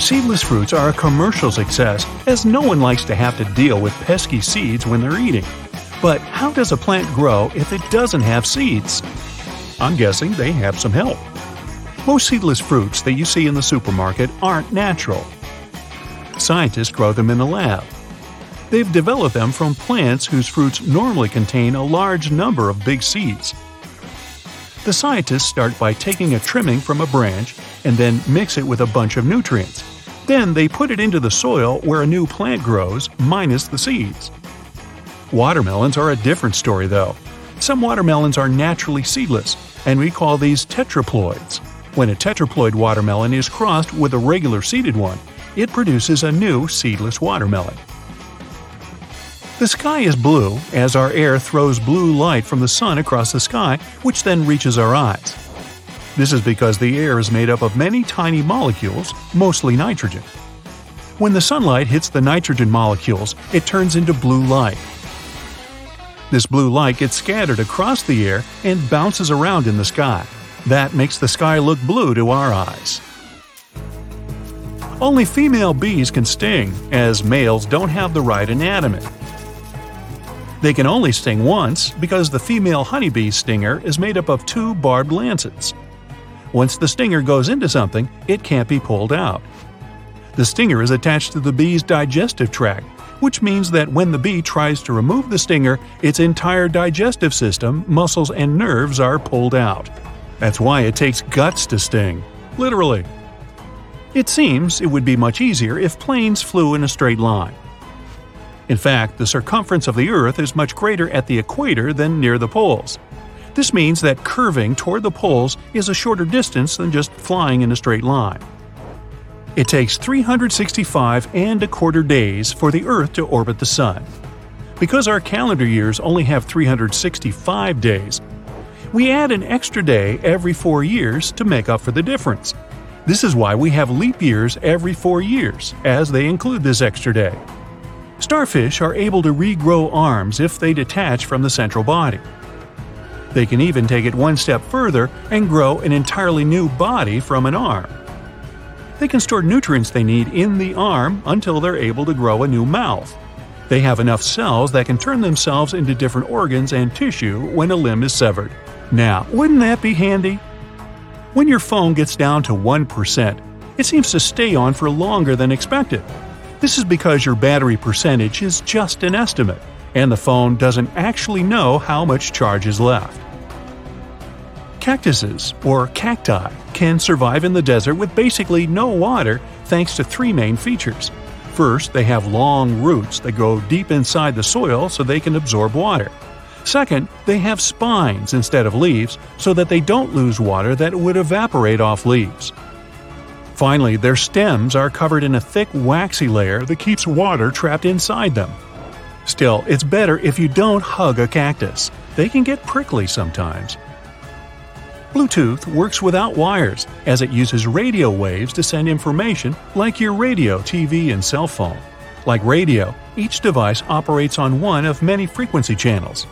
Seedless fruits are a commercial success as no one likes to have to deal with pesky seeds when they're eating. But how does a plant grow if it doesn't have seeds? I'm guessing they have some help. Most seedless fruits that you see in the supermarket aren't natural. Scientists grow them in the lab. They've developed them from plants whose fruits normally contain a large number of big seeds. The scientists start by taking a trimming from a branch and then mix it with a bunch of nutrients. Then they put it into the soil where a new plant grows, minus the seeds. Watermelons are a different story, though. Some watermelons are naturally seedless, and we call these tetraploids. When a tetraploid watermelon is crossed with a regular seeded one, it produces a new seedless watermelon. The sky is blue as our air throws blue light from the sun across the sky, which then reaches our eyes. This is because the air is made up of many tiny molecules, mostly nitrogen. When the sunlight hits the nitrogen molecules, it turns into blue light. This blue light gets scattered across the air and bounces around in the sky. That makes the sky look blue to our eyes. Only female bees can sting, as males don't have the right anatomy. They can only sting once because the female honeybee stinger is made up of two barbed lancets. Once the stinger goes into something, it can't be pulled out. The stinger is attached to the bee's digestive tract, which means that when the bee tries to remove the stinger, its entire digestive system, muscles, and nerves are pulled out. That's why it takes guts to sting. Literally. It seems it would be much easier if planes flew in a straight line. In fact, the circumference of the Earth is much greater at the equator than near the poles. This means that curving toward the poles is a shorter distance than just flying in a straight line. It takes 365 and a quarter days for the Earth to orbit the Sun. Because our calendar years only have 365 days, we add an extra day every four years to make up for the difference. This is why we have leap years every four years, as they include this extra day. Starfish are able to regrow arms if they detach from the central body. They can even take it one step further and grow an entirely new body from an arm. They can store nutrients they need in the arm until they're able to grow a new mouth. They have enough cells that can turn themselves into different organs and tissue when a limb is severed. Now, wouldn't that be handy? When your phone gets down to 1%, it seems to stay on for longer than expected. This is because your battery percentage is just an estimate, and the phone doesn't actually know how much charge is left. Cactuses, or cacti, can survive in the desert with basically no water thanks to three main features. First, they have long roots that go deep inside the soil so they can absorb water. Second, they have spines instead of leaves so that they don't lose water that would evaporate off leaves. Finally, their stems are covered in a thick, waxy layer that keeps water trapped inside them. Still, it's better if you don't hug a cactus. They can get prickly sometimes. Bluetooth works without wires, as it uses radio waves to send information like your radio, TV, and cell phone. Like radio, each device operates on one of many frequency channels.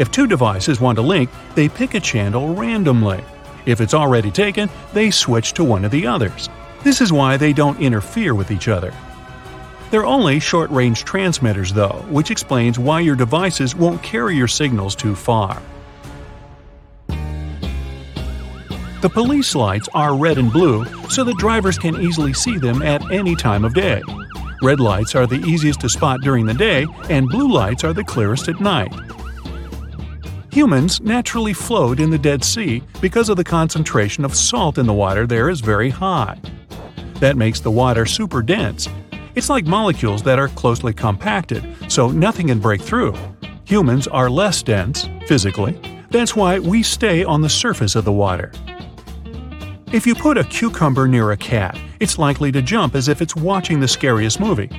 If two devices want to link, they pick a channel randomly. If it's already taken, they switch to one of the others. This is why they don't interfere with each other. They're only short range transmitters, though, which explains why your devices won't carry your signals too far. The police lights are red and blue so that drivers can easily see them at any time of day. Red lights are the easiest to spot during the day, and blue lights are the clearest at night. Humans naturally float in the Dead Sea because of the concentration of salt in the water there is very high. That makes the water super dense. It's like molecules that are closely compacted, so nothing can break through. Humans are less dense, physically. That's why we stay on the surface of the water. If you put a cucumber near a cat, it's likely to jump as if it's watching the scariest movie.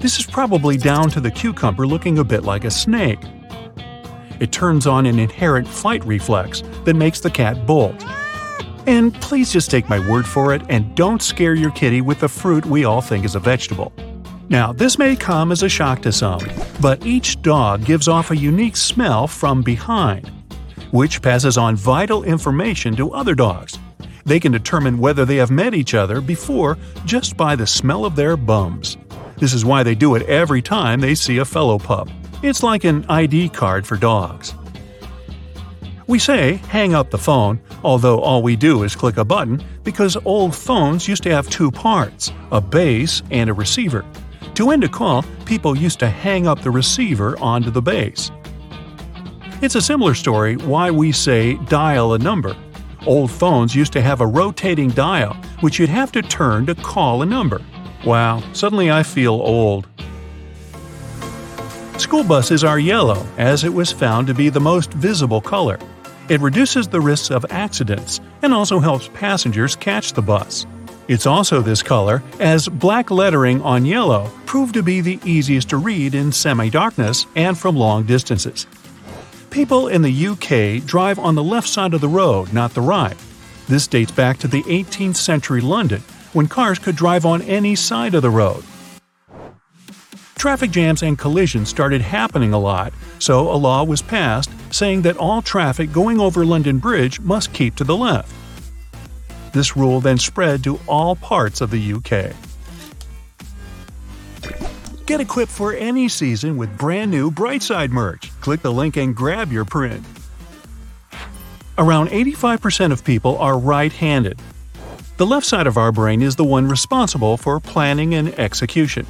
This is probably down to the cucumber looking a bit like a snake. It turns on an inherent flight reflex that makes the cat bolt. And please just take my word for it and don't scare your kitty with the fruit we all think is a vegetable. Now, this may come as a shock to some, but each dog gives off a unique smell from behind, which passes on vital information to other dogs. They can determine whether they have met each other before just by the smell of their bums. This is why they do it every time they see a fellow pup. It's like an ID card for dogs. We say hang up the phone, although all we do is click a button because old phones used to have two parts a base and a receiver. To end a call, people used to hang up the receiver onto the base. It's a similar story why we say dial a number. Old phones used to have a rotating dial, which you'd have to turn to call a number. Wow, suddenly I feel old. School buses are yellow, as it was found to be the most visible color. It reduces the risks of accidents and also helps passengers catch the bus. It's also this color, as black lettering on yellow proved to be the easiest to read in semi darkness and from long distances. People in the UK drive on the left side of the road, not the right. This dates back to the 18th century London, when cars could drive on any side of the road. Traffic jams and collisions started happening a lot, so a law was passed saying that all traffic going over London Bridge must keep to the left. This rule then spread to all parts of the UK. Get equipped for any season with brand new Brightside merch. Click the link and grab your print. Around 85% of people are right handed. The left side of our brain is the one responsible for planning and execution.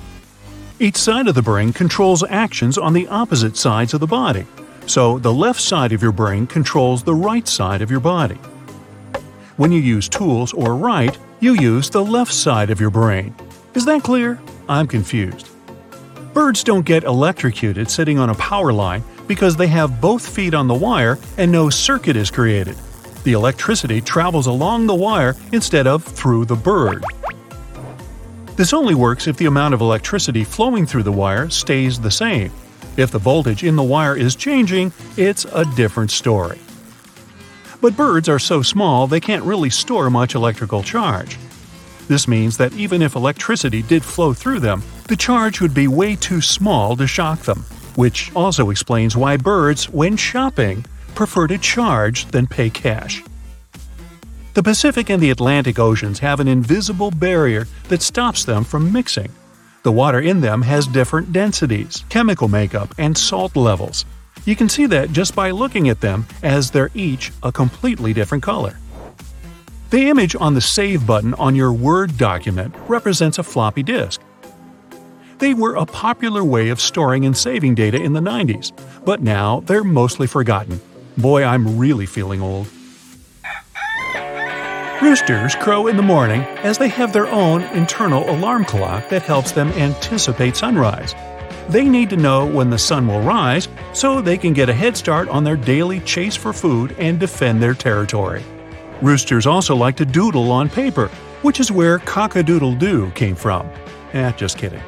Each side of the brain controls actions on the opposite sides of the body, so the left side of your brain controls the right side of your body. When you use tools or write, you use the left side of your brain. Is that clear? I'm confused. Birds don't get electrocuted sitting on a power line because they have both feet on the wire and no circuit is created. The electricity travels along the wire instead of through the bird. This only works if the amount of electricity flowing through the wire stays the same. If the voltage in the wire is changing, it's a different story. But birds are so small they can't really store much electrical charge. This means that even if electricity did flow through them, the charge would be way too small to shock them, which also explains why birds, when shopping, prefer to charge than pay cash. The Pacific and the Atlantic Oceans have an invisible barrier that stops them from mixing. The water in them has different densities, chemical makeup, and salt levels. You can see that just by looking at them, as they're each a completely different color. The image on the Save button on your Word document represents a floppy disk. They were a popular way of storing and saving data in the 90s, but now they're mostly forgotten. Boy, I'm really feeling old. Roosters crow in the morning as they have their own internal alarm clock that helps them anticipate sunrise. They need to know when the sun will rise so they can get a head start on their daily chase for food and defend their territory. Roosters also like to doodle on paper, which is where cock-a-doodle-doo came from. Eh, just kidding.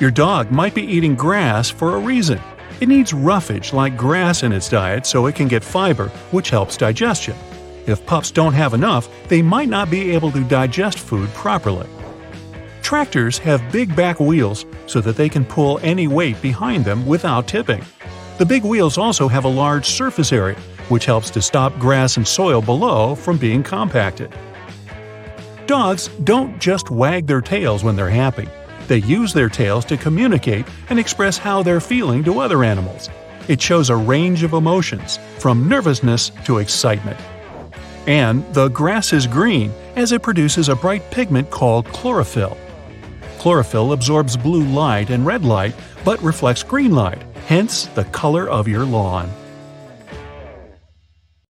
Your dog might be eating grass for a reason. It needs roughage like grass in its diet so it can get fiber, which helps digestion. If pups don't have enough, they might not be able to digest food properly. Tractors have big back wheels so that they can pull any weight behind them without tipping. The big wheels also have a large surface area, which helps to stop grass and soil below from being compacted. Dogs don't just wag their tails when they're happy. They use their tails to communicate and express how they're feeling to other animals. It shows a range of emotions, from nervousness to excitement. And the grass is green as it produces a bright pigment called chlorophyll. Chlorophyll absorbs blue light and red light but reflects green light, hence the color of your lawn.